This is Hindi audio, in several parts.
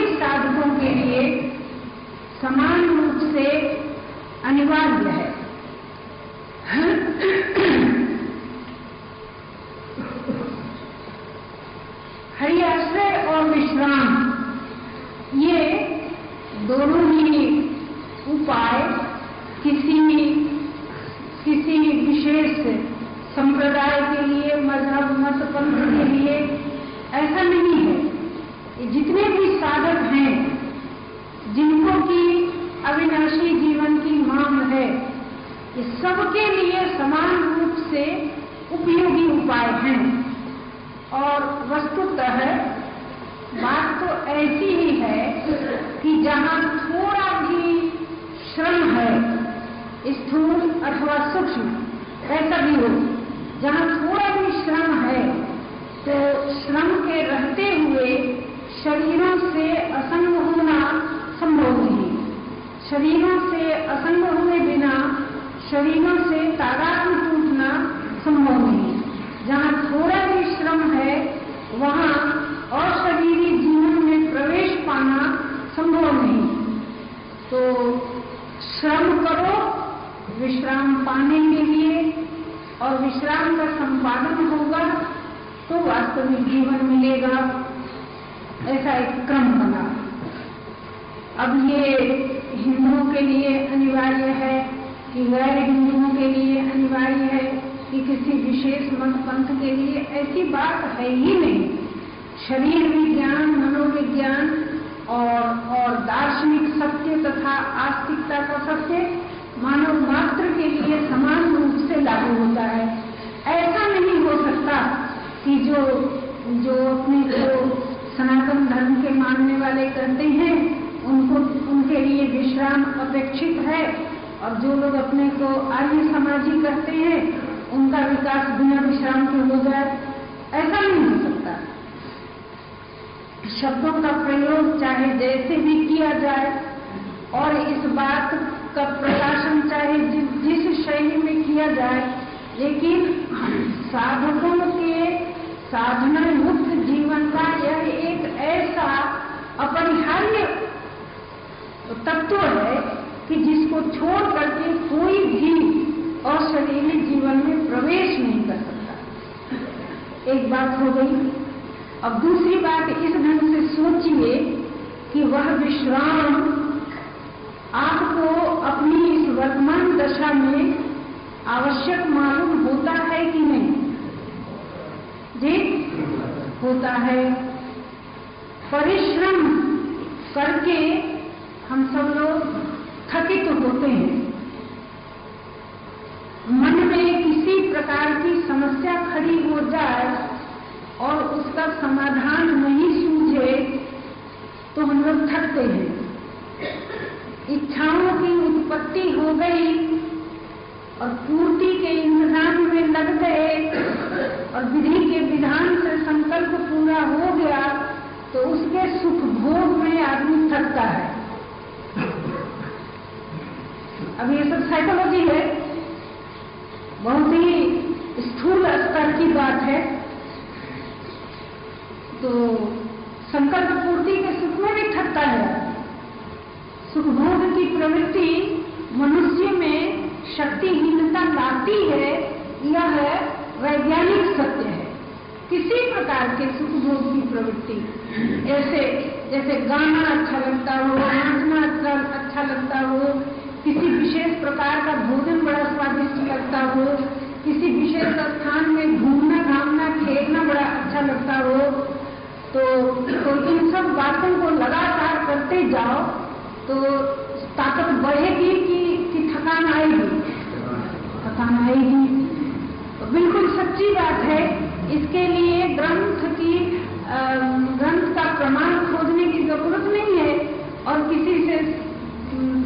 सभी साधकों के लिए समान रूप से अनिवार्य है हरि आश्रय और विश्राम ये दोनों ही उपाय किसी किसी विशेष संप्रदाय के लिए मज़हब मत पंथ के लिए ऐसा नहीं है जितने भी साधक हैं जिनको की अविनाशी जीवन की मांग है ये सबके लिए समान रूप से उपयोगी उपाय हैं और वस्तुतः बात तो ऐसी ही है कि जहाँ थोड़ा भी श्रम है स्थूल अथवा सूक्ष्म ऐसा भी हो जहाँ थोड़ा भी श्रम है तो श्रम के रहते हुए शरीरों से असंग होना संभव नहीं शरीरों से असंग हुए बिना शरीरों से तादात्म टूटना संभव नहीं जहाँ थोड़ा भी श्रम है वहाँ अशरीरी जीवन में प्रवेश पाना संभव नहीं तो श्रम करो, विश्राम पाने के लिए, और विश्राम का संपादन होगा तो वास्तविक जीवन मिलेगा। ऐसा एक क्रम बना। अब ये हिंदुओं के लिए अनिवार्य है कि गैर हिंदुओं के लिए अनिवार्य है कि किसी विशेष मत पंथ के लिए ऐसी बात है ही नहीं। शरीर विज्ञान, मनोविज्ञान और और दार्शनिक सत्य तथा आस्तिकता का सत्य मानव मात्र के लिए समान रूप से लागू होता है। ऐसा नहीं हो सकता कि जो जो अपने को सनातन धर्म के मानने वाले करते हैं, उनको, उनके लिए विश्राम अपेक्षित है। और जो लोग अपने को आर्य समाजी करते हैं, उनका विकास बिना विश्राम के हो जाए, ऐसा नहीं हो सकता। शब्दों का प्रयोग चाहे जैसे भी किया जाए और इस बात का प्रकाशन चाहे जिस, जिस शैली में किया जाए लेकिन साधकों के साधना मुक्त जीवन का यह एक ऐसा अपरिहार्य तत्व है कि जिसको छोड़ करके कोई भी और अशरीरी जीवन में प्रवेश नहीं कर सकता। एक बात हो गई अब दूसरी बात इस ढंग से सोचिए कि वह विश्राम आपको अपनी इस वर्तमान दशा में आवश्यक मालूम होता है कि नहीं? जी, होता है। परिश्रम करके हम सब लोग थकित तो होते हैं। मन में किसी प्रकार की समस्या खड़ी हो जाए और उसका समाधान नहीं सूझे तो हम लोग थकते हैं। इच्छाओं की उत्पत्ति हो गई और पूर्ति के इंतज़ाम में लग गए और विधि के विधान से संकल्प पूरा हो गया तो उसके सुख भोग में आदमी थकता है। अब ये सब साइकोलॉजी है। बहुत ही स्थूल स्तर की बात है। तो संकल्प पूर्ति के सुख में भी थकता है। सुखभोग की प्रवृत्ति मनुष्य में शक्तिहीनता लाती है, यह है वैज्ञानिक सत्य है। किसी प्रकार के सुखभोग की प्रवृत्ति, ऐसे जैसे गाना अच्छा लगता हो, नाचना अच्छा अच्छा लगता हो, किसी विशेष प्रकार का भोजन बड़ा स्वादिष्ट लगता हो, किसी विशेष स्थान में घूमना, घामना, खेलना बड़ा अच्छा लगता हो तो, तो इन सब बातों को लगातार करते जाओ तो ताकत बढ़ेगी कि, कि थकान आएगी? थकान आएगी। तो बिल्कुल सच्ची बात है इसके लिए ग्रंथ की ग्रंथ का प्रमाण खोजने की ज़रूरत नहीं है और किसी से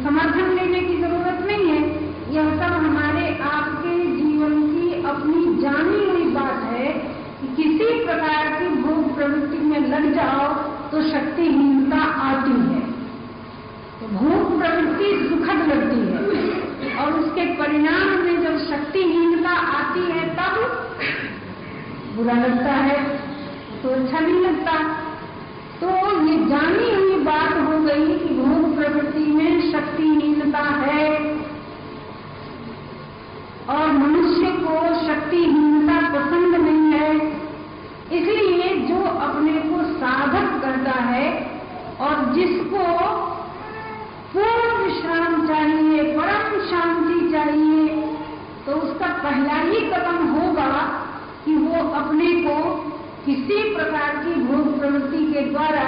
समर्थन लेने की ज़रूरत नहीं है। यह सब हमारे आपके जीवन की अपनी जानी हुई बात है कि किसी प्रकार प्रवृत्ति में लग जाओ तो शक्तिहीनता आती है। तो भोग प्रवृत्ति सुखद लगती है। और उसके परिणाम में जब शक्तिहीनता आती है, तब बुरा लगता है तो अच्छा नहीं लगता। तो ये जानी हुई बात हो गई कि भोग प्रवृत्ति में शक्तिहीनता है। और मनुष्य को शक्तिहीनता पसंद नहीं है। इसलिए जो अपने को साधक करता है और जिसको पूर्ण विश्राम चाहिए, परम शांति चाहिए तो उसका पहला ही कदम होगा कि वो अपने को किसी प्रकार की भोग प्रवृत्ति के द्वारा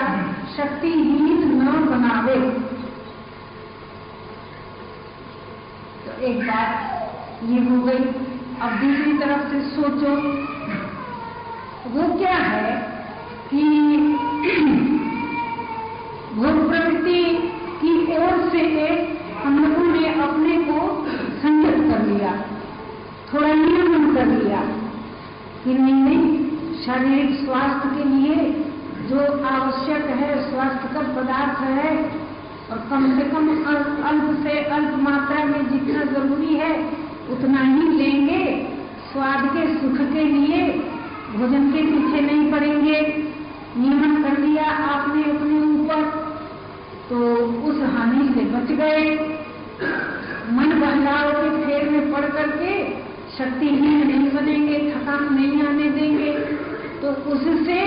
शक्तिहीन न बनावे। तो एक बात ये हो गई। अब दूसरी तरफ़ से सोचो वो क्या है कि भोग प्रवृत्ति की ओर से हम लोगों ने अपने को संयत कर लिया थोड़ा नियमन कर लिया कि नहीं नहीं शारीरिक स्वास्थ्य के लिए जो आवश्यक है स्वास्थ्यकर पदार्थ है और कम से कम अल्प से अल्प मात्रा में जितना ज़रूरी है उतना ही लेंगे स्वाद के सुख के लिए भोजन के पीछे नहीं पड़ेंगे। नियमन कर लिया आपने अपने ऊपर। तो उस हानि से बच गए। मन बहलाव के फेर में पड़ करके शक्तिहीन नहीं बनेंगे, थकान नहीं आने देंगे। तो उससे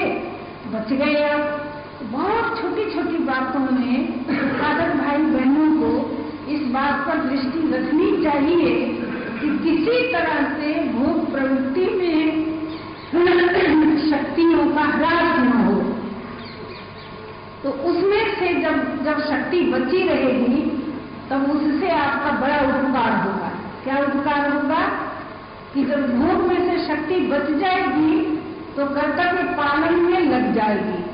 बच गए आप। बहुत छोटी छोटी बातों में साधक भाई बहनों को इस बात पर दृष्टि रखनी चाहिए कि किसी तरह से भोग प्रवृत्ति में शक्तियों का ह्रास न हो तो उसमें से जब जब शक्ति बची रहेगी, तब उससे आपका बड़ा उपकार होगा। क्या उपकार होगा? कि जब भोग में से शक्ति बच जाएगी तो कर्तव्य पालन में लग जाएगी।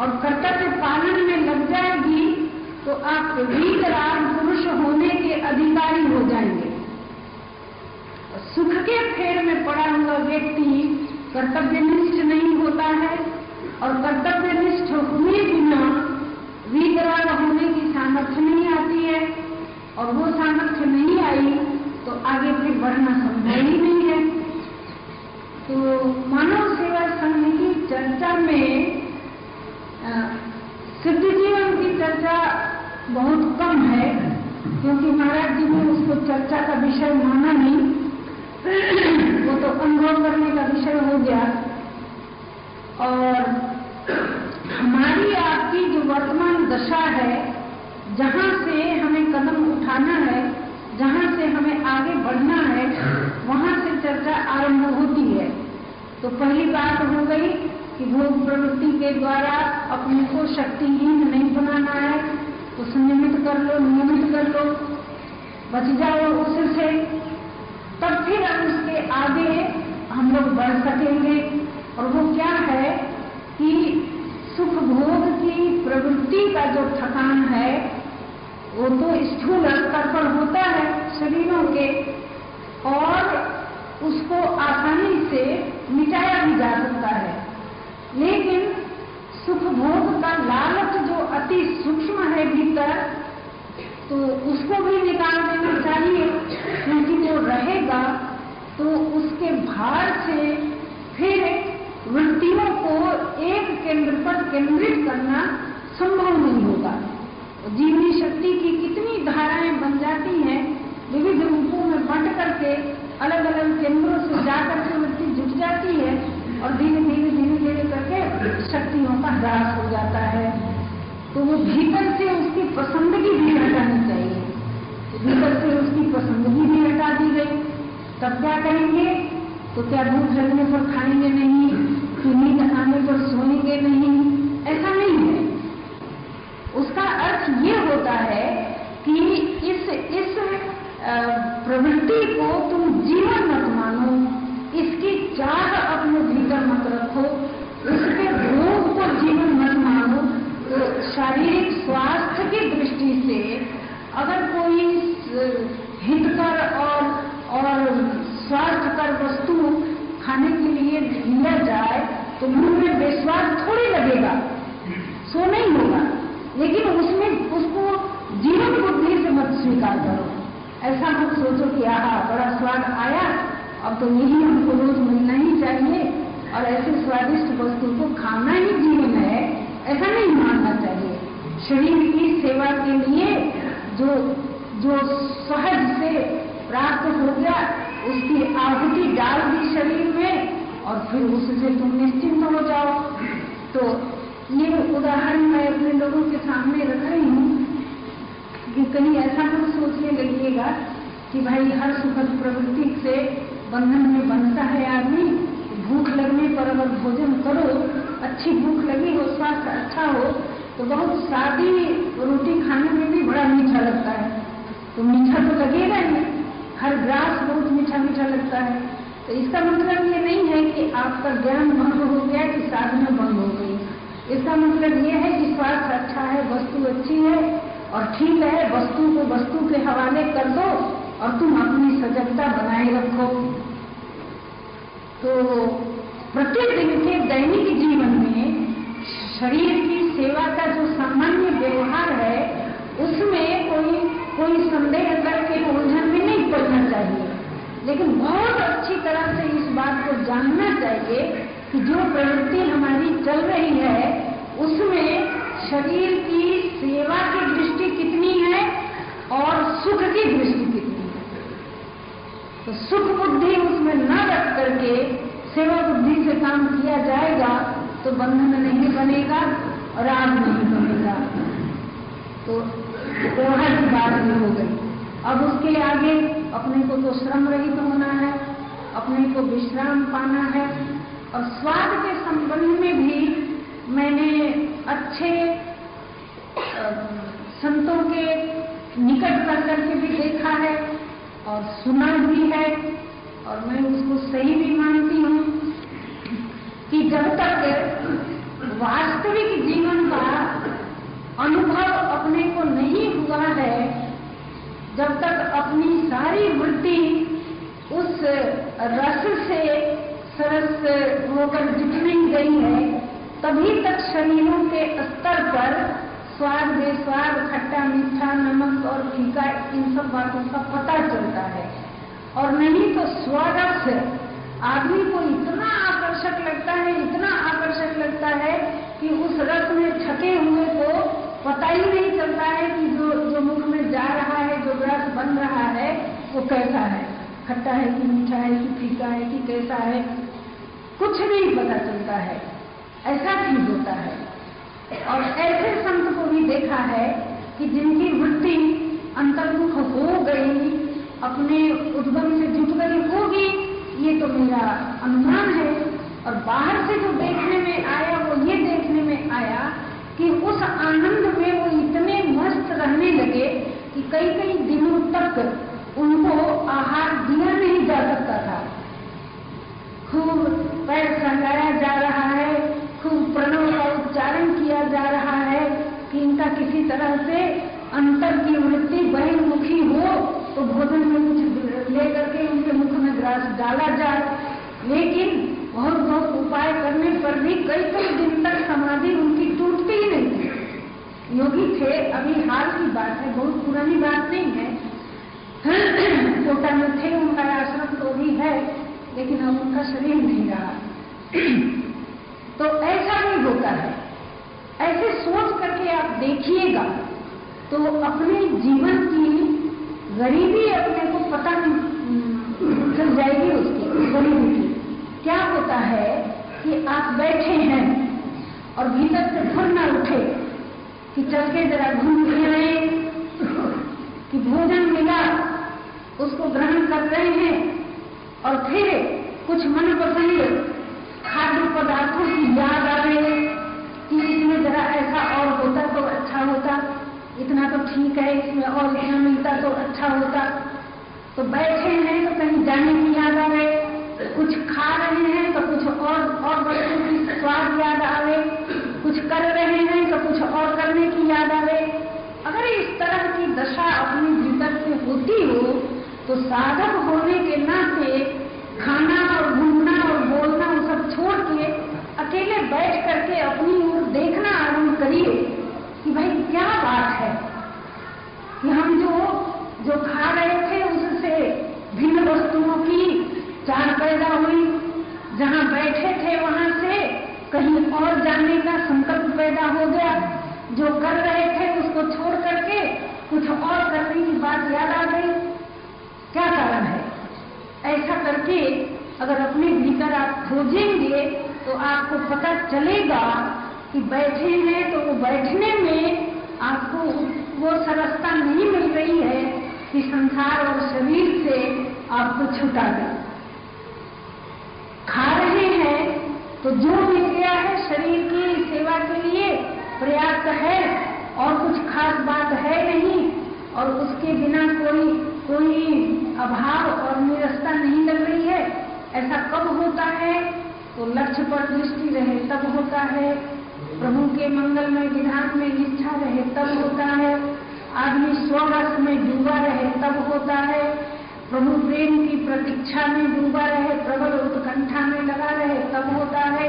और कर्तव्य पालन में लग जाएगी तो आप वीतराग पुरुष होने के अधिकारी हो जाएँगे। सुख के फेर में पड़ा हुआ व्यक्ति कर्तव्यनिष्ठ नहीं होता है। और कर्तव्यनिष्ठ हुए बिना वीतराग होने की सामर्थ्य नहीं आती है। और वो सामर्थ्य नहीं आई तो आगे फिर बढ़ना संभव ही नहीं है। तो मानव सेवा संघ की चर्चा में सिद्ध जीवन की चर्चा बहुत कम है, क्योंकि महाराज जी ने उसको चर्चा का विषय माना नहीं। वो तो अनुभव करने का विषय हो गया। और हमारी आपकी जो वर्तमान दशा है, जहाँ से हमें कदम उठाना है, जहाँ से हमें आगे बढ़ना है, वहाँ से चर्चा आरंभ होती है। तो पहली बात हो गई कि भोग प्रवृत्ति के द्वारा अपने को शक्तिहीन नहीं बनाना है तो संयमित कर लो नियमित कर लो, बच जाओ उससे तब फिर हम उसके आगे हम लोग बढ़ सकेंगे। और वो क्या है कि सुख भोग की प्रवृत्ति का जो थकान है, वो तो स्थूल स्तर पर होता है शरीरों के, और उसको आसानी से मिटाया भी जा सकता है। लेकिन सुख भोग का लालच जो अति सूक्ष्म है भीतर तो उसको भी निकाल देना चाहिए। क्योंकि वो रहेगा तो उसके भार से फिर वृत्तियों को एक केंद्र पर केंद्रित करना संभव नहीं होगा जीवनी शक्ति की कितनी धाराएँ बन जाती हैं, विविध रूपों में बंट करके अलग अलग केंद्रों से जाकर के वृत्ति जुट जाती है और धीरे धीरे धीरे धीरे करके शक्तियों का ह्रास हो जाता है। तो वो भीतर से उसकी पसंदगी भी हटानी चाहिए। भीतर से उसकी पसंदगी भी हटा दी गई। तब क्या करेंगे तो क्या भूख लगने पर खाएँगे नहीं? कि नींद आने पर सोएँगे नहीं? ऐसा नहीं है। उसका अर्थ ये होता है कि इस इस प्रवृत्ति को तुम जीवन मत मानो। इसकी चाह अपने भीतर मत रखो। उसके भोग को जीवन मत मानो। तो शारीरिक स्वास्थ्य की दृष्टि से अगर कोई हितकर और और स्वास्थ्यकर वस्तु खाने के लिए लिया जाए तो मुँह में विश्वास थोड़ी लगेगा। सो नहीं होगा। लेकिन उसमें उसको जीवन बुद्धि से मत स्वीकार करो। ऐसा मत सोचो कि, आहा, बड़ा स्वाद आया। अब तो यही हमको रोज मिलना ही चाहिए। और ऐसे स्वादिष्ट वस्तु को खाना ही जीवन है। ऐसा नहीं मानना चाहिए। शरीर की सेवा के लिए जो जो सहज से प्राप्त हो गया उसकी आहुति डाल दी शरीर में और फिर उससे तुम निश्चिंत हो जाओ। तो ये उदाहरण मैं अपने लोगों के सामने रख रही हूँ कि कहीं ऐसा मत सोचने लगिएगा कि भाई हर सुखद प्रवृत्ति से बंधन में बनता है आदमी। भूख लगने पर अगर भोजन करो, अच्छी भूख लगी हो, स्वास्थ्य अच्छा हो तो बहुत सादी रोटी खाने में भी बड़ा मीठा लगता है। तो मीठा तो लगेगा ही। हर ग्रास बहुत मीठा मीठा लगता है। तो इसका मतलब ये नहीं है कि आपका ज्ञान भंग हो गया, कि साधना बंद हो गई। इसका मतलब ये है कि स्वास्थ्य अच्छा है, वस्तु अच्छी है, और ठीक है, वस्तु को वस्तु के हवाले कर दो, और तुम अपनी सजगता बनाए रखो। तो प्रतिदिन के दैनिक जीवन में शरीर की सेवा का जो सामान्य व्यवहार है, उसमें कोई कोई संदेह करके उलझन में नहीं पड़ना चाहिए। लेकिन बहुत अच्छी तरह से इस बात को जानना चाहिए कि जो प्रवृत्ति हमारी चल रही है, उसमें शरीर की सेवा की दृष्टि कितनी है और सुख की दृष्टि कितनी है। तो सुख बुद्धि उसमें न रख करके सेवा बुद्धि से काम किया जाएगा तो बंधन नहीं बनेगा और आग नहीं बनेगा। तो की बात भी हो गई। अब उसके आगे अपने को तो श्रम रहित होना है, अपने को विश्राम पाना है। और स्वाद के संबंध में भी मैंने अच्छे संतों के निकट कर करके भी देखा है और सुना भी है। और मैं उसको सही भी मानती हूँ कि जब तक वास्तविक जीवन का अनुभव अपने को नहीं हुआ है जब तक अपनी सारी वृत्ति उस रस से सरस होकर जुट नहीं गई है, तभी तक शरीरों के स्तर पर स्वाद, बेस्वाद, खट्टा, मीठा, नमक और फीका, इन सब बातों का पता चलता है। और नहीं तो स्वागत आदमी को इतना आकर्षक लगता है, इतना आकर्षक लगता है कि उस रस में छके हुए को पता ही नहीं चलता है कि जो जो मुख में जा रहा है, जो रस बन रहा है, वो कैसा है? खट्टा है कि मीठा है कि फीका है कि कैसा है? कुछ नहीं पता चलता है। ऐसा फील होता है। और ऐसे संत को भी देखा है कि जिनकी वृत्ति अंतर्मुख हो गई, अपने उद्गम से जुट गई होगी, ये तो मेरा अनुमान है। और बाहर से जो देखने में आया, वो ये देखने में आया कि उस आनंद में वो इतने मस्त रहने लगे कि कई कई दिनों तक उनको आहार दिया नहीं जा सकता था। खूब पैर सहलाया जा रहा है, खूब प्रणव का उच्चारण किया जा रहा है कि इनका किसी तरह से अंतर की वृत्ति बहिर्मुखी हो तो भोजन में कुछ लेकर के उनके मुख में ग्रास डाला जाए। लेकिन बहुत बहुत उपाय करने पर भी कई कई दिन तक समाधि उनकी टूटती ही नहीं थी। योगी थे, अभी हाल की बात है, बहुत पुरानी बात नहीं है। कोटा में थे, उनका आश्रम तो भी है, लेकिन अब उनका शरीर नहीं रहा। तो ऐसा भी होता है। ऐसे सोच करके आप देखिएगा तो अपने जीवन की गरीबी अपने को पता चल जाएगी उसकी, गरीबी की। क्या होता है कि आप बैठे हैं और भीतर से फुर ना उठे कि चल के जरा घूम आए, कि भोजन मिला, उसको ग्रहण कर रहे हैं और फिर कुछ मन पसंद खाद्य पदार्थों की याद आ रही है कि इसमें जरा ऐसा और होता तो अच्छा होता, इतना तो ठीक है, इसमें और इतना मिलता तो अच्छा होता। तो बैठे हैं तो कहीं जाने की याद आवे कुछ खा रहे हैं तो कुछ और और वस्तु की स्वाद याद आवे। कुछ कर रहे हैं तो कुछ और करने की याद आवे। अगर इस तरह की दशा अपने भीतर से होती हो तो साधक होने के नाते खाना और घूमना और बोलना वो सब छोड़ के अकेले बैठ करके अपनी ओर देखना आरंभ करिए कि भाई क्या बात है। कि हम जो जो खा रहे थे उससे भिन्न वस्तुओं की चार पैदा हुई। जहाँ बैठे थे, वहाँ से कहीं और जाने का संकल्प पैदा हो गया। जो कर रहे थे, उसको छोड़ करके कुछ और करने की बात याद आ गई। क्या कारण है? ऐसा करके अगर अपने भीतर आप खोजेंगे तो आपको पता चलेगा कि बैठे हैं तो वो बैठने में आपको वो सरसता नहीं मिल रही है कि संसार और शरीर से आपको छुटा दे। खा रहे हैं तो जो भी क्रिया है शरीर की सेवा के लिए पर्याप्त है और कुछ खास बात है नहीं, और उसके बिना कोई कोई अभाव और निरस्ता नहीं लग रही है। ऐसा कब होता है? तो लक्ष्य पर दृष्टि रहे, तब होता है। प्रभु के मंगल में, विधान में निष्ठा रहे, तब होता है। आदमी स्वरस में डूबा रहे, तब होता है। प्रभु प्रेम की प्रतीक्षा में डूबा रहे, प्रबल उत्कंठा में लगा रहे, तब होता है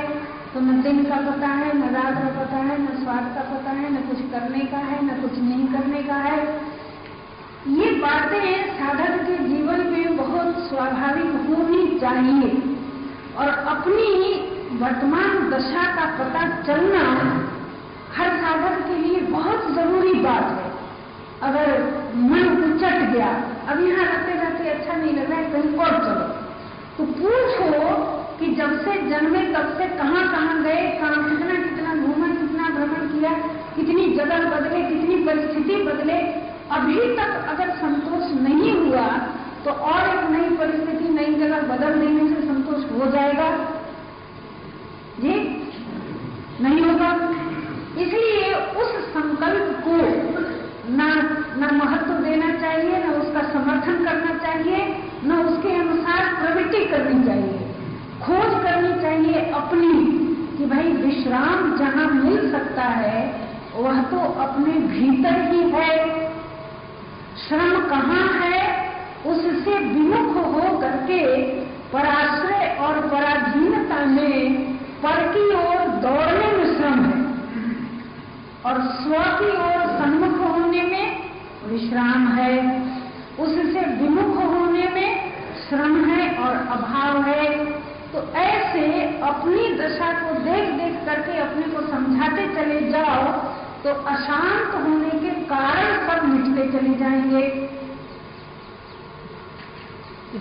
तो न दिन का पता है, न रात का पता है, न स्वाद का पता है, न कुछ करने का है, न कुछ नहीं करने का है। ये बातें साधक के जीवन में बहुत स्वाभाविक होनी चाहिए और अपनी वर्तमान दशा का पता चलना हर साधक के लिए बहुत ज़रूरी बात है। अगर मन उचट गया, अब यहाँ रहते रहते अच्छा नहीं लग रहा है, कहीं और चलो। तो पूछो कि जब से जन्मे तब से कहाँ कहाँ गए, कहाँ कितना कितना घूमा, कितना भ्रमण किया, कितनी जगह बदले, कितनी परिस्थिति बदले, अभी तक अगर संतोष नहीं हुआ तो और एक नई परिस्थिति, नई जगह बदल देने से संतोष हो जाएगा। जी? नहीं होगा? इसलिए उस संकल्प को ना ना महत्व देना चाहिए, ना उसका समर्थन करना चाहिए, न उसके अनुसार प्रवृत्ति करनी चाहिए। खोज करनी चाहिए अपनी कि भाई विश्राम जहाँ मिल सकता है, वह तो अपने भीतर ही है। श्रम कहाँ है, उससे विमुख हो करके पराश्रय और पराधीनता में, पर की ओर दौड़ने में श्रम है। और स्व की ओर सन्मुख होने में विश्राम है। उससे विमुख होने में श्रम है और अभाव है। तो ऐसे अपनी दशा को देख देख करके अपने को समझाते चले जाओ तो अशांत होने के कारण सब मिटते चले जाएँगे।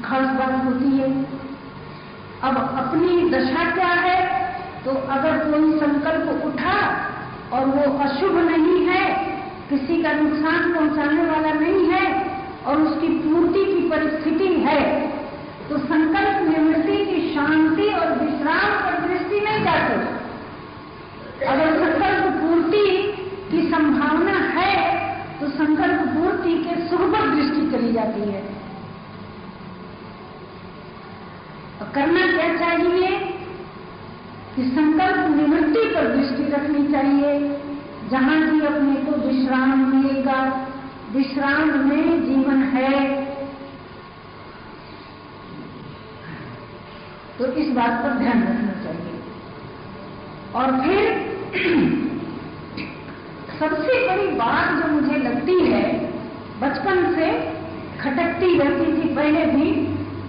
खास बात होती है। अब अपनी दशा क्या है? तो अगर कोई संकल्प उठा और वो अशुभ नहीं है, किसी का नुकसान पहुँचाने वाला नहीं है, और उसकी पूर्ति की परिस्थिति है। तो संकल्प निवृत्ति की शांति और विश्राम पर दृष्टि नहीं जाती। अगर संकल्प पूर्ति की संभावना है तो संकल्प पूर्ति के सुख पर दृष्टि चली जाती है। करना क्या चाहिए? कि संकल्प निवृत्ति पर दृष्टि रखनी चाहिए। जहाँ की अपने को विश्राम मिलेगा विश्राम में जीवन है। तो इस बात पर ध्यान रखना चाहिए। और फिर सबसे बड़ी बात जो मुझे लगती है, बचपन से खटकती रहती थी पहले भी,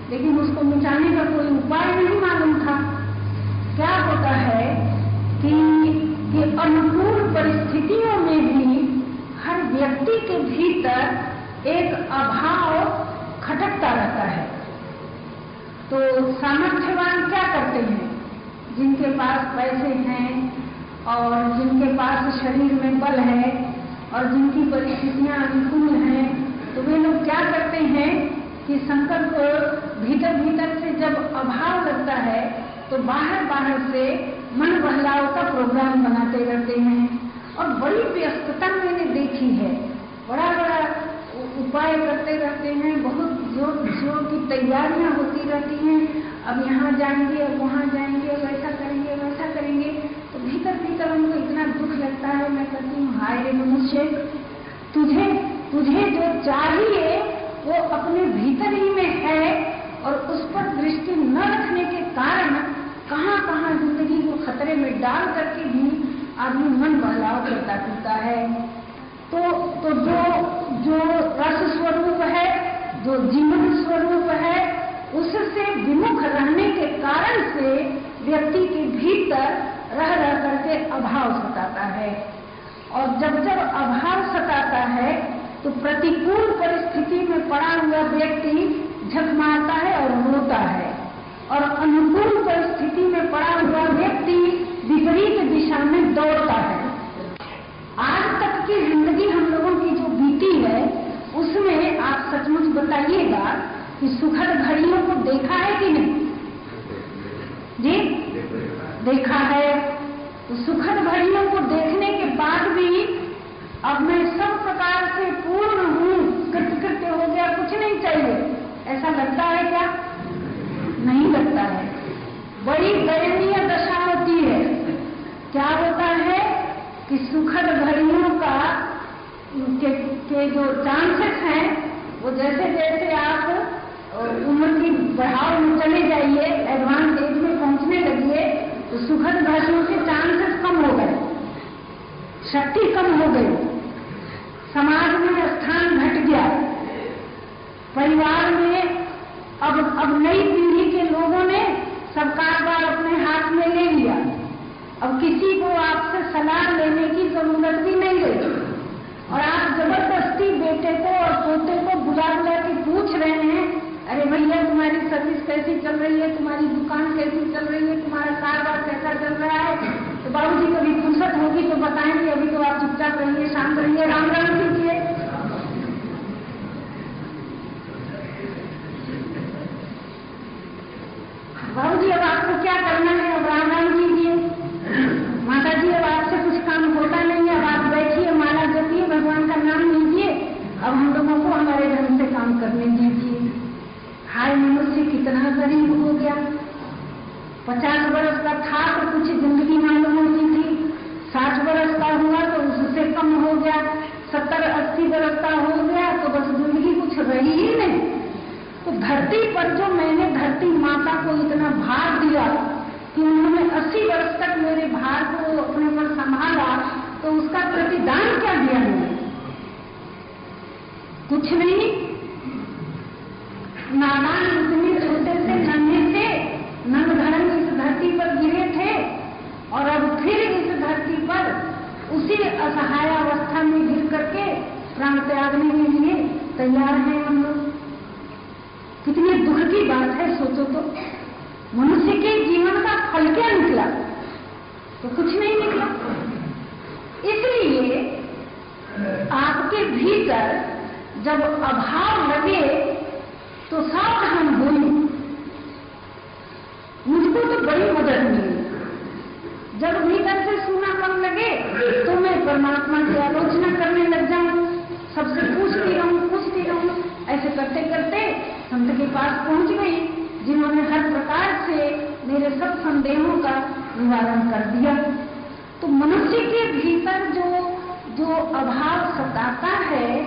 लेकिन उसको मिटाने का कोई उपाय नहीं मालूम था। क्या होता है कि, कि अनुकूल परिस्थितियों में भी हर व्यक्ति के भीतर एक अभाव खटकता रहता है। तो सामर्थ्यवान क्या करते हैं? जिनके पास पैसे हैं और जिनके पास शरीर में बल है और जिनकी परिस्थितियाँ अनुकूल हैं तो वे लोग क्या करते हैं कि संकल्प भीतर भीतर से जब अभाव लगता है तो बाहर बाहर से मन बहलाव का प्रोग्राम बनाते रहते हैं। और बड़ी व्यस्तता मैंने देखी है। बड़ा बड़ा उपाय करते रहते हैं, बहुत जो जो की तैयारियाँ होती रहती हैं। अब यहाँ जाएँगे, अब वहाँ जाएँगे, अब ऐसा करेंगे वैसा करेंगे। तो भीतर भीतर हमको इतना दुख लगता है। मैं कहती हूँ, हाय रे मनुष्य, तुझे तुझे जो चाहिए, वो अपने भीतर है और उस पर दृष्टि न रखने के कारण कहाँ कहाँ ज़िंदगी को खतरे में डाल करके भी आदमी मन बहलाव करता फिरता है। तो तो जो जो रस स्वरूप है, जो जीवन स्वरूप है, उससे विमुख रहने के कारण से व्यक्ति के भीतर रह रह करके अभाव सताता है। और जब जब अभाव सताता है तो प्रतिकूल परिस्थिति में पड़ा हुआ व्यक्ति झक मारता है और रोता है। और अनुकूल परिस्थिति में पड़ा हुआ व्यक्ति विपरीत दिशा में दौड़ता है। आज तक की ज़िंदगी हम लोगों की जो बीती है, उसमें आप सचमुच बताइएगा कि सुखद घड़ियों को देखा है कि नहीं? जी? देखा है। तो सुखद घड़ियों को देखने के बाद भी अब मैं सब प्रकार से पूर्ण हूँ। कृत्य हो गया, कुछ नहीं चाहिए। ऐसा लगता है क्या? नहीं लगता है। बड़ी दयनीय दशा होती है। क्या होता है कि सुखद घड़ियों का के, के जो चांसेस हैं वो जैसे जैसे आप उम्र की बढ़ाव में चले जाइए एडवांस एज में पहुँचने लगिए तो सुखद घड़ियों के चांसेस कम हो गए। शक्ति कम हो गई। समाज में स्थान घट गया। परिवार में अब नई पीढ़ी के लोगों ने सब कारोबार अपने हाथ में ले लिया। अब किसी को आपसे सलाह लेने की ज़रूरत भी नहीं रही और आप ज़बरदस्ती बेटे को और पोते को बुला बुला के पूछ रहे हैं, अरे भैया, तुम्हारी सर्विस कैसी चल रही है? तुम्हारी दुकान कैसी चल रही है? तुम्हारा कारोबार कैसा चल रहा है? तो बाबू जी कभी फुर्सत होगी तो बताएँगे, अभी तो आप चुपचाप रहिए, शांत रहिए, राम राम कीजिए बाबू जी अब आपको क्या करना है अब राम राम कीजिए माता जी अब आपसे कुछ काम होता नहीं है अब आप बैठिए माला जपिए भगवान का नाम लीजिए अब हम लोगों को हमारे ढंग से काम करने दीजिए हाय मनुष्य कितना गरीब हो गया पचास बरस का था तो कुछ ज़िंदगी मालूम होती थी साठ बरस का हुआ तो उससे कम हो गया सत्तर अस्सी बरस का हो गया तो बस ज़िंदगी कुछ रही ही नहीं तो धरती पर जो मैंने धरती माता को इतना भार दिया कि उन्होंने अस्सी वर्ष तक मेरे भार को अपने पर संभाला तो उसका प्रतिदान क्या दिया मैंने? कुछ नहीं। नादान इतने छोटे से नन्हे से नंद धर्म इस धरती पर गिरे थे, और अब फिर इस धरती पर उसी असहाय अवस्था में गिर करके प्राण त्यागने के लिए, तैयार हैं हम लोग। बात है, सोचो तो। मनुष्य के जीवन का फल क्या निकला? तो कुछ नहीं निकला। इसलिए आपके भीतर जब अभाव लगे तो सावधान होइए मुझको तो बड़ी मदद मिली। जब भीतर से सुनापन लगे तो मैं परमात्मा की आलोचना करने लग जाऊँ। सबसे पूछती रहूँ पूछती रहूँ। ऐसे करते करते संत के पास पहुँच गई, जिन्होंने हर प्रकार से मेरे सब संदेहों का निवारण कर दिया। तो मनुष्य के भीतर जो जो अभाव सताता है,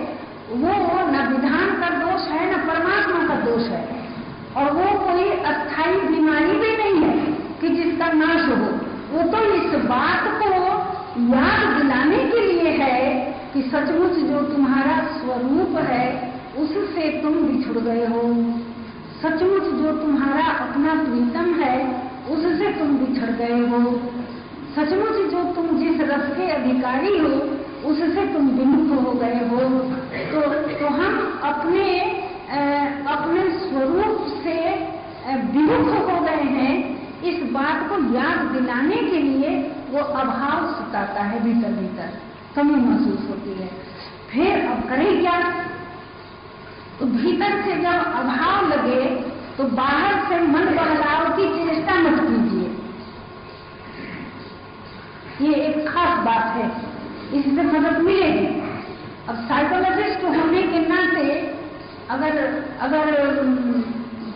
वो न विधान का दोष है, न परमात्मा का दोष है। और वो कोई अस्थाई बीमारी भी नहीं है कि जिसका नाश हो। वो तो इस बात को याद दिलाने के लिए है कि सचमुच जो तुम्हारा स्वरूप है उससे तुम बिछुड़ गए हो। सचमुच जो तुम्हारा अपना प्रीतम है उससे तुम बिछड़ गए हो। सचमुच जो तुम जिस रस के अधिकारी हो उससे तुम विमुख हो गए हो। तो, तो हम अपने आ, अपने स्वरूप से विमुख हो गए हैं। इस बात को याद दिलाने के लिए वो अभाव सताता है भीतर भीतर कमी महसूस होती है। फिर अब करें क्या? तो भीतर से जब अभाव लगे तो बाहर से मन बदलाव की चेष्टा मत कीजिए। ये एक खास बात है। इससे मदद मिलेगी। अब साइकोलॉजिस्ट होने के नाते अगर अगर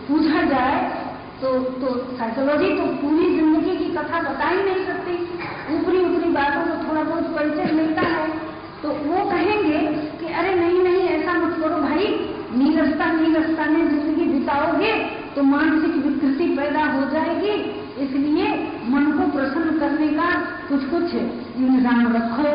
पूछा जाए तो तो साइकोलॉजी तो पूरी ज़िंदगी की कथा बता ही नहीं सकती। ऊपरी ऊपरी बातों को थोड़ा बहुत परिचय मिलता है। तो वो कहेंगे कि, अरे नहीं नहीं, ऐसा मत करो भाई। नीरसता नीरसता में ज़िंदगी बिताओगे तो मानसिक विकृति पैदा हो जाएगी। इसलिए मन को प्रसन्न करने का कुछ कुछ इंतज़ाम रखो।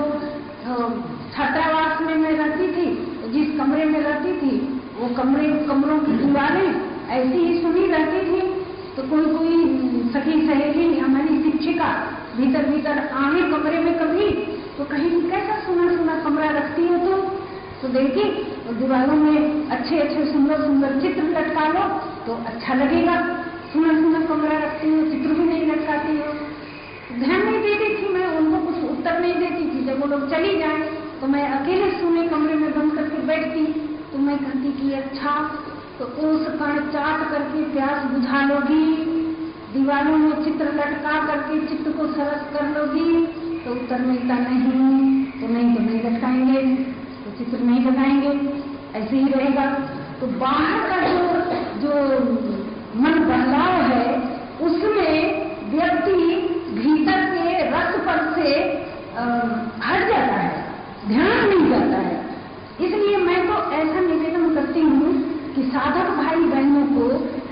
छात्रावास में मैं रहती थी, जिस कमरे में रहती थी, वो कमरे, कमरों की दीवारें ऐसी ही सुनी रहती थी। तो कोई कोई सखी सहेली, हमारी शिक्षिका भीतर भीतर आए कमरे में कभी तो कहीं कैसा सुना सुना कमरा रखती हो तो? तो देखी, और दीवारों में अच्छे अच्छे, सुंदर सुंदर चित्र लटका लो तो अच्छा लगेगा। सुना सुना कमरा रखती हो, चित्र भी नहीं लटकाती हो। ध्यान नहीं देती थी मैं, उनको कुछ उत्तर नहीं देती थी। जब वो लोग चली जाए तो मैं अकेले सुने कमरे में बंद करके बैठती। तो मैं कहती कि अच्छा तो उस कण चाट करके प्यास बुझा लोगी। दीवारों में चित्र लटका करके चित्र को सरस कर लोगी। तो उत्तर मिलता नहीं। तो नहीं तो नहीं लटकाएँगे। चित्र नहीं लगाएँगे ऐसे ही रहेगा। तो बाहर का जो जो मन बदलाव है, उसमें व्यक्ति भीतर के रस पर से हट जाता है, ध्यान नहीं जाता है। इसलिए मैं तो ऐसा निवेदन करती हूँ कि साधक भाई बहनों को,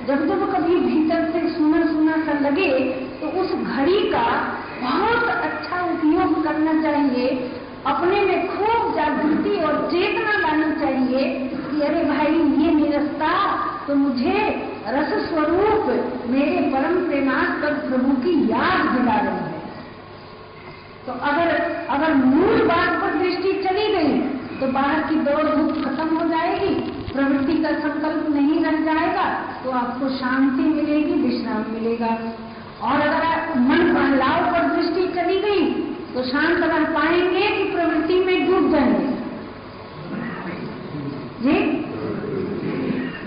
जब जब कभी भीतर से सुना सुना सा लगे तो उस घड़ी का बहुत अच्छा उपयोग करना चाहिए। अपने में खूब जागृति और चेतना लानी चाहिए कि अरे भाई, ये निरस्ता तो मुझे रस स्वरूप मेरे परम प्रेमास्पद प्रभु की याद दिला रही है। तो अगर अगर मूल बात पर दृष्टि चली गई तो बाहर की दौड़ धूप खत्म हो जाएगी, प्रवृत्ति का संकल्प नहीं रह जाएगा तो आपको शांति मिलेगी, विश्राम मिलेगा। और अगर मन बहलाव पर दृष्टि चली गई तो शांत रह पाएँगे कि प्रवृत्ति में डूब जाएँगे। जी?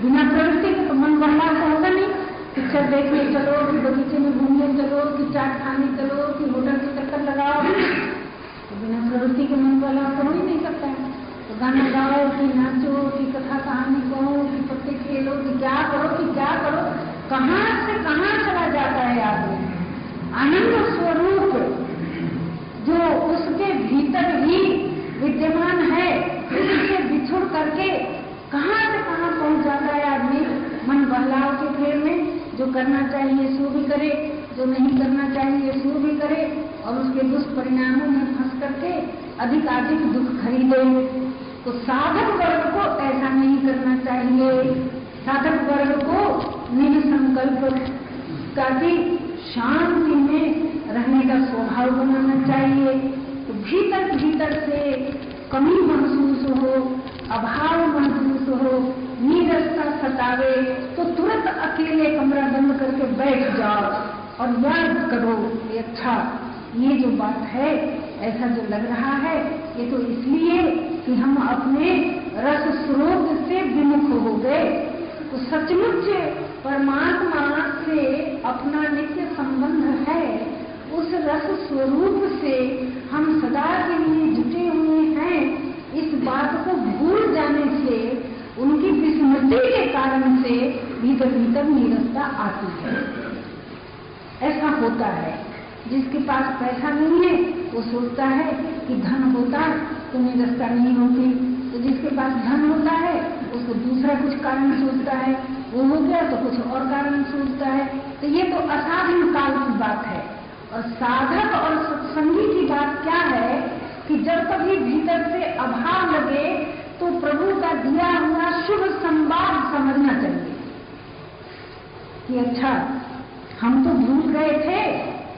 बिना प्रवृत्ति के तो मन बहलाव तो होगा नहीं। पिक्चर देखने चलो, कि बगीचे में घूमने चलो, कि चाट खाने चलो, कि होटल के चक्कर लगाओ। तो बिना प्रवृत्ति के मन बहलाव तो हो ही नहीं सकता है। तो गाना गाओ, कि नाचो, कि कथा कहानी कहो, कि पत्ते खेलो, कि क्या करो, कि क्या करो। कहाँ से कहाँ चला जाता है आदमी आनंद स्वरूप। जो उसके भीतर ही विद्यमान है उससे बिछुड़ करके कहाँ से कहाँ पहुँच जाता है आदमी? मन बदलाव के फेर में जो करना चाहिए सो भी करे, जो नहीं करना चाहिए सो भी करे, और उसके दुष्परिणामों में फंस करके अधिक अधिक दुख खरीदे। तो साधक वर्ग को ऐसा नहीं करना चाहिए। साधक वर्ग को निसंकल्प का शांति में रहने का स्वभाव बनाना चाहिए तो भीतर भीतर से कमी महसूस हो, अभाव महसूस हो, नीरसता सतावे तो तुरंत अकेले कमरा बंद करके बैठ जाओ और याद करो कि अच्छा ये जो बात है, ऐसा जो लग रहा है, ये तो इसलिए कि हम अपने रस स्रोत से विमुख हो गए। तो सचमुच परमात्मा से अपना नित्य संबंध है उस रस स्वरूप से हम सदा के लिए जुटे हुए हैं। इस बात को भूल जाने से, उनकी विस्मृति के कारण से भीतर भीतर नीरसता आती है। ऐसा होता है। जिसके पास पैसा नहीं है, वो सोचता है कि धन होता तो निरस्ता नहीं होती। तो जिसके पास धन होता है, उसको दूसरा कुछ कारण सोचता है। वो हो गया तो कुछ और कारण सोचता है। तो ये तो असाधन काल की बात है। और साधक और सत्संगी की बात क्या है कि जब कभी भीतर से अभाव लगे तो प्रभु का दिया हुआ शुभ संवाद समझना चाहिए। कि अच्छा हम तो भूल गए थे,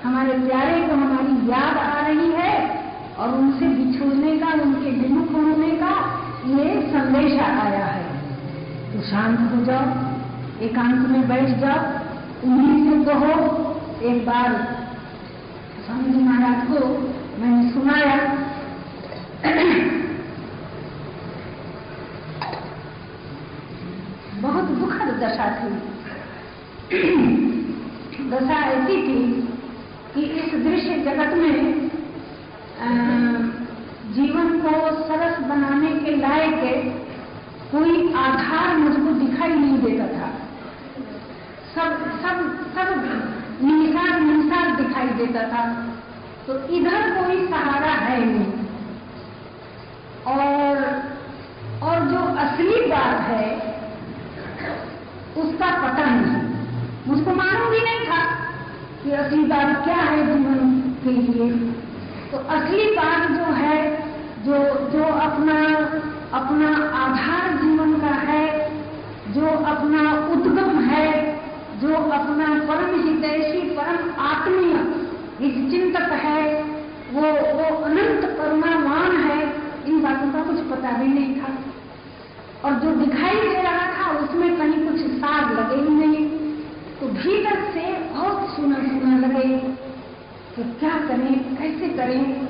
हमारे प्यारे को हमारी याद आ रही है, और उनसे बिछोड़ने का, उनके विमुख होने का ये संदेश आया है। तो शांत हो जाओ, एकांत में बैठ जाओ उन्हीं से कहो, एक बार स्वामी जी महाराज को मैंने सुनाया। बहुत दुखद दशा थी। दशा ऐसी थी कि इस दृश्य जगत में जीवन को सरस बनाने के लायक कोई आधार मुझको दिखाई नहीं देता था सब सब सब निशान दिखाई देता था। तो इधर कोई सहारा है नहीं। और और जो असली बात है, उसका पता नहीं। मुझको मालूम भी नहीं था कि असली बात क्या है जीवन के लिए। तो असली बात जो है, जो जो अपना अपना आधार जीवन का है, जो अपना उद्गम है, जो अपना परम हितैषी परम आत्मीय हित चिंतक है, वो वो अनंत करुणावान है, इन बातों का कुछ पता भी नहीं था। और जो दिखाई दे रहा था, उसमें कहीं कुछ साग लगे ही नहीं। तो भीतर से बहुत सुना सुना लगे। कि क्या करें, कैसे करें?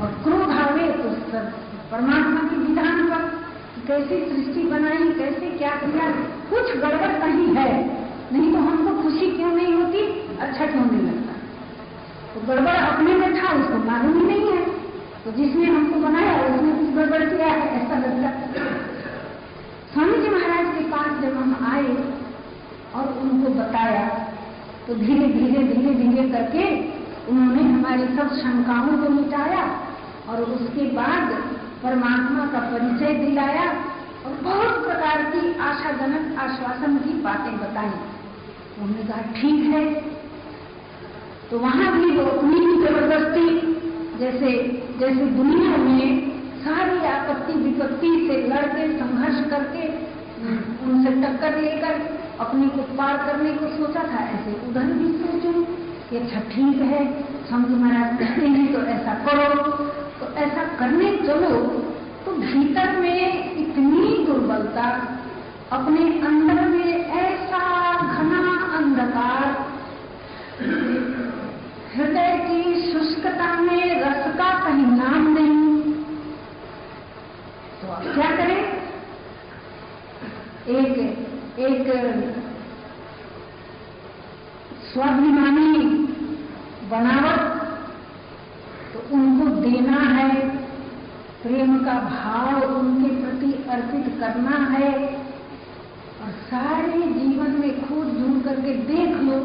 और क्रोध आवे तो परमात्मा के विधान पर कैसी सृष्टि बनाई, कैसे क्या किया। कुछ गड़बड़ कहीं है, नहीं तो हमको खुशी क्यों नहीं होती? अच्छा क्यों नहीं लगता तो गड़बड़ अपने में था, उसको मालूम ही नहीं है। तो जिसने हमको बनाया, उसने कुछ गड़बड़ किया है, ऐसा लगता स्वामी जी महाराज के पास जब हम आए और उनको बताया तो धीरे धीरे धीरे धीरे करके उन्होंने हमारी सब शंकाओं को मिटाया और उसके बाद परमात्मा का परिचय दिलाया और बहुत प्रकार की आशाजनक आश्वासन की बातें बताई। उन्होंने कहा, ठीक है तो वहाँ भी वो अपनी ही ज़बरदस्ती, जैसे जैसे दुनिया में सारी आपत्ति विपत्ति से लड़के संघर्ष करके, उनसे टक्कर लेकर, अपने को पार करने को सोचा था, ऐसे उधर भी सोचो कि अच्छा ठीक है स्वामी महाराज कहते हैं तो ऐसा करो तो ऐसा करने चलो तो भीतर में इतनी दुर्बलता, अपने अंदर में ऐसा घना अंधकार हृदय की शुष्कता में रस का कहीं नाम नहीं। तो आप क्या करें? एक एक स्वाभिमानी बनावट तो उनको देना है। प्रेम का भाव उनके प्रति अर्पित करना है। और सारे जीवन में खोज ढूंढ करके देख लो।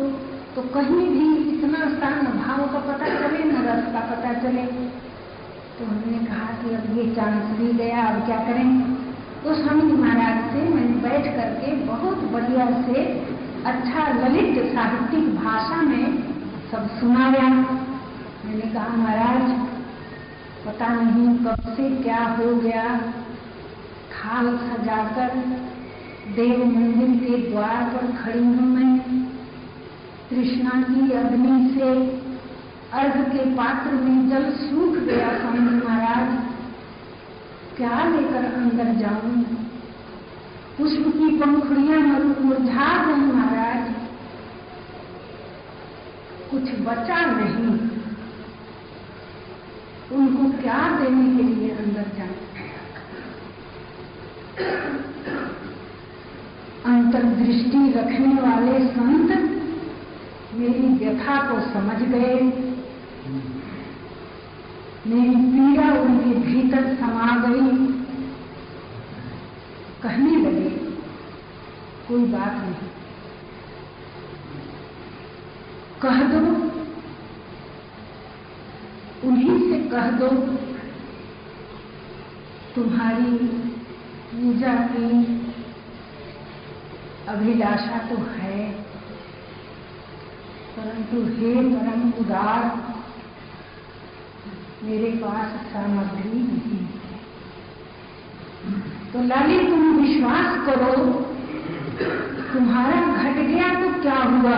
तो कहीं भी इतना स्थान भाव का पता चले, न रस का पता चले। तो हमने कहा कि अब ये चांस भी गया, अब क्या करें? तो स्वामी महाराज से मैंने बैठ करके बहुत बढ़िया से अच्छा ललित साहित्यिक भाषा में सब सुनाया। मैंने कहा, महाराज, पता नहीं कब से क्या हो गया। खाल सजाकर देव मंदिर के द्वार पर खड़ी हूँ मैं। कृष्णा की अग्नि से अर्घ के पात्र में जल सूख गया स्वामी महाराज। क्या लेकर अंदर जाऊँ? पुष्प की पंखुड़ियाँ मुरझा गई महाराज। कुछ बचा नहीं। उनको क्या देने के लिए अंदर जाऊँ? अंतर्दृष्टि रखने वाले संत मेरी व्यथा को समझ गए। मेरी पीड़ा उनके भीतर समा गई। कहने लगे, कोई बात नहीं। कह दो। उन्हीं से कह दो। तुम्हारी पूजा की अभिलाषा तो है। परंतु हे परम उदार, मेरे पास सामग्री नहीं। तो लाली तुम विश्वास करो, तुम्हारा घट गया तो क्या हुआ?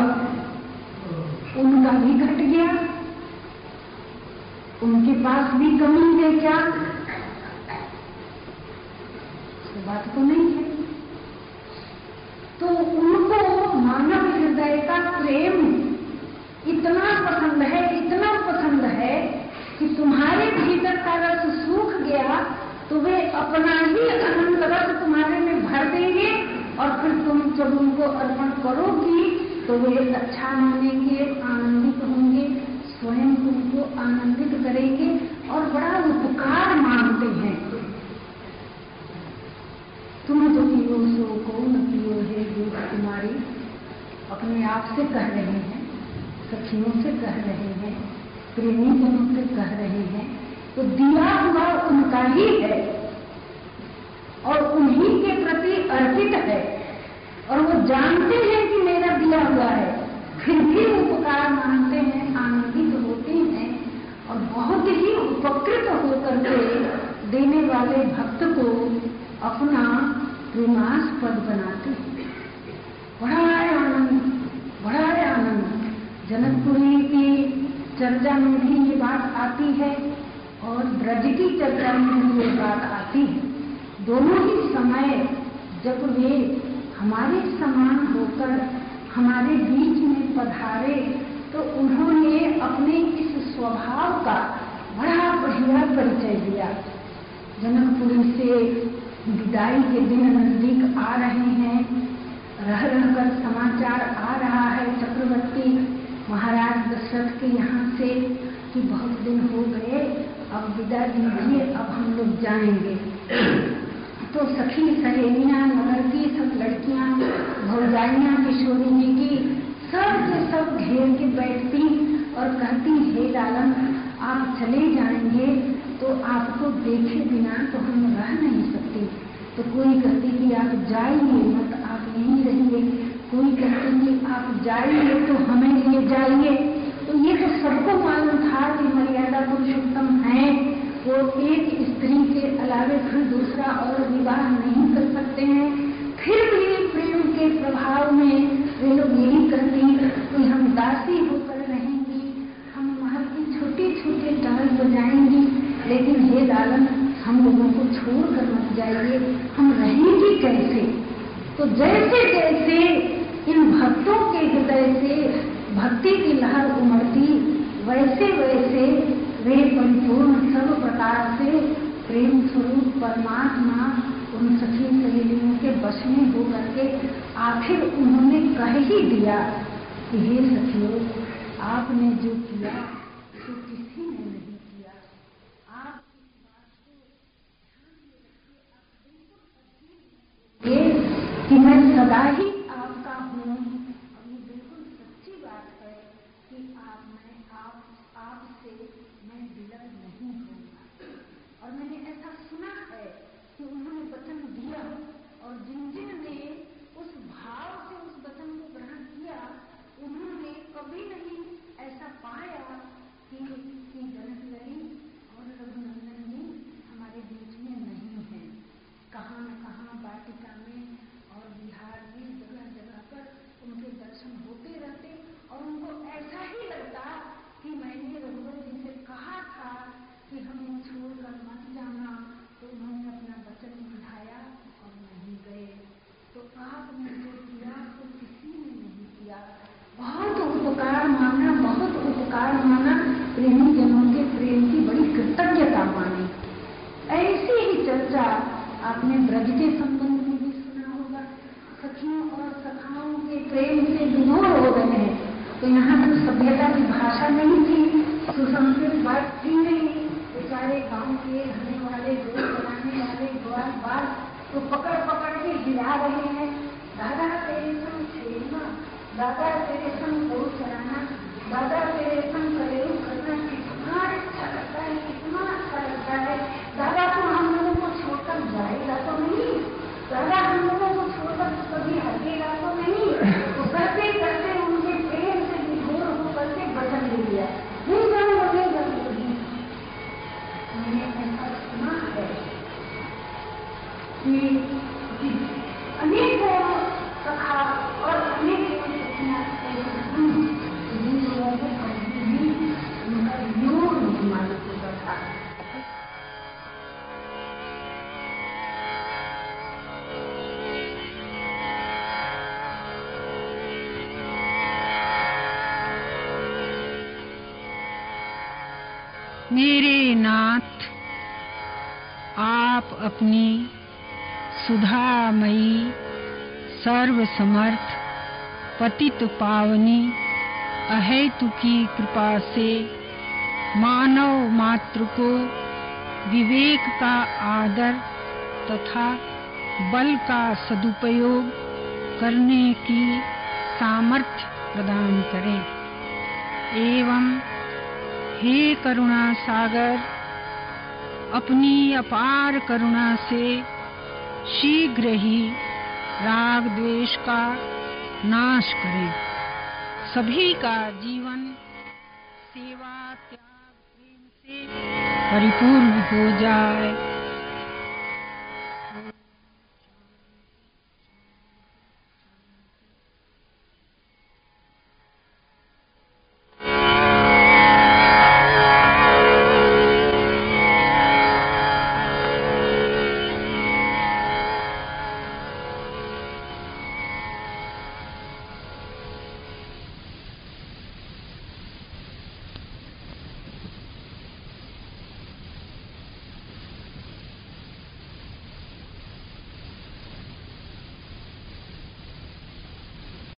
उनका भी घट गया। उनके पास भी कमी है क्या? तो बात तो नहीं है। तो उनको मानव हृदय का प्रेम इतना पसंद है इतना पसंद है कि तुम्हारे का रस सूख गया तो वे अपना ही अनंत रस तुम्हारे में भर देंगे और फिर तुम जब उनको अर्पण करोगी तो वे अच्छा मानेंगे, आनंदित होंगे, स्वयं तुमको आनंदित करेंगे और बड़ा उपकार मानते हैं। तुम जो पियो सो कौन पियो है अपने आप से कह रहे हैं, सखियों से कह रहे हैं, प्रेमी जनों से कह रहे हैं तो दिया हुआ उनका ही है और उन्हीं के प्रति अर्पित है। और वो जानते हैं कि मेरा दिया हुआ है। फिर भी उपकार मानते हैं, आनंदित होते हैं और बहुत ही उपकृत होकर के देने वाले भक्त को अपना प्रेमास्पद बनाते हैं। बड़ा आनंद बड़ा आनंद। जनकपुरी की चर्चा में भी ये बात आती है और ब्रज की चर्चा में ये बात आती है। दोनों ही समय जब वे हमारे समान होकर हमारे बीच में पधारे तो उन्होंने अपने इस स्वभाव का बड़ा बढ़िया परिचय दिया। जनकपुरी से विदाई के दिन नज़दीक आ रहे हैं। रह रहकर समाचार आ रहा है चक्रवर्ती। महाराज दशरथ के यहाँ से कि बहुत दिन हो गए अब विदा दीजिए, अब हम लोग जाएँगे। तो सखी सहेलियाँ नगर की सब लड़कियाँ, भौजाइयाँ किशोरी की, सब के सब घेर के बैठती और कहती, हे लालम, आप चले जाएँगे तो आपको देखे बिना तो हम रह नहीं सकते। तो कोई कहती कि आप जाइए, मत आप यहीं रहिए। कोई कहते कि आप जाइए तो हमें लिए जाइए। तो ये तो सबको मालूम था कि मर्यादा पुरुषोत्तम है, वो एक स्त्री के अलावे फिर दूसरा और विवाह नहीं कर सकते हैं। फिर भी प्रेम के प्रभाव में वे लोग यही करती कि हम दासी होकर रहेंगी, हम महल की छोटी छोटी टहल बजाएँगी। लेकिन हे लालन हम लोगों को छोड़ कर मत जाइए, हम रहेंगी कैसे? तो जैसे जैसे इन भक्तों के हृदय से भक्ति की लहर उमड़ती वैसे वैसे वे परिपूर्ण सब प्रकार से प्रेम स्वरूप परमात्मा उन सखी सहेलियों के बस में हो करके आखिर उन्होंने कह ही दिया कि, हे सखियों, आपने जो किया तो कि मैं सदा ही आपका हूँ और ये बिल्कुल सच्ची बात है कि आप मैं आप आपसे मैं विलग नहीं होगा और मैंने ऐसा सुना है कि उन्होंने वचन दिया और जिन जिन ने उस भाव से उस वचन को ग्रहण किया उन्होंने कभी नहीं ऐसा पाया कि, कि जनक लड़ी और रघुनंदन जी हमारे बीच में नहीं है कहाँ न कहाँ वाटिका में और बिहार में जगह जगह पर उनके दर्शन होते रहते और उनको ऐसा ही लगता कि मैंने रघुवर जी से कहा था कि हमें छोड़कर मत जाना तो उन्होंने अपना वचन निभाया और नहीं गए तो आपने जो किया तो किसी ने नहीं किया बहुत उपकार माना बहुत उपकार माना प्रेमी जनों के प्रेम की बड़ी कृतज्ञता मानी। ऐसी ही चर्चा आपने ब्रज के संबंध में भी सुना होगा। सखियों और सखाओं के प्रेम से विमोह हो गए हैं। तो यहाँ तो सभ्यता की भाषा नहीं थी, सुसंस्कृत बात थी नहीं। बेचारे गाँव के रहने वाले गोल बनाने वाले ग्वाल बाल तो पकड़ पकड़ के हिला रहे हैं। दादा तेरे संग छेड़ना दादा तेरे संग गो चराना दादा तेरे संग करेलू कितना अच्छा लगता है कितना अच्छा लगता है। दादा तो हम लोगों को छोड़कर जाएगा तो नहीं। दादा हम लोगों को छोड़कर कभी हटेगा तो नहीं। तो करते करते उनके प्रेम से विभोर होकर के बदल ले लिया। नहीं लगेगा नहीं मैंने ऐसा सुना है कि, कि अपनी सुधामयी, सर्वसमर्थ, पतित पावनी, अहेतु की कृपा से मानव मात्र को विवेक का आदर तथा बल का सदुपयोग करने की सामर्थ्य प्रदान करें। एवं हे करुणा सागर अपनी अपार करुणा से शीघ्र ही राग द्वेष का नाश करे। सभी का जीवन सेवा, त्याग, प्रेम से परिपूर्ण हो जाए।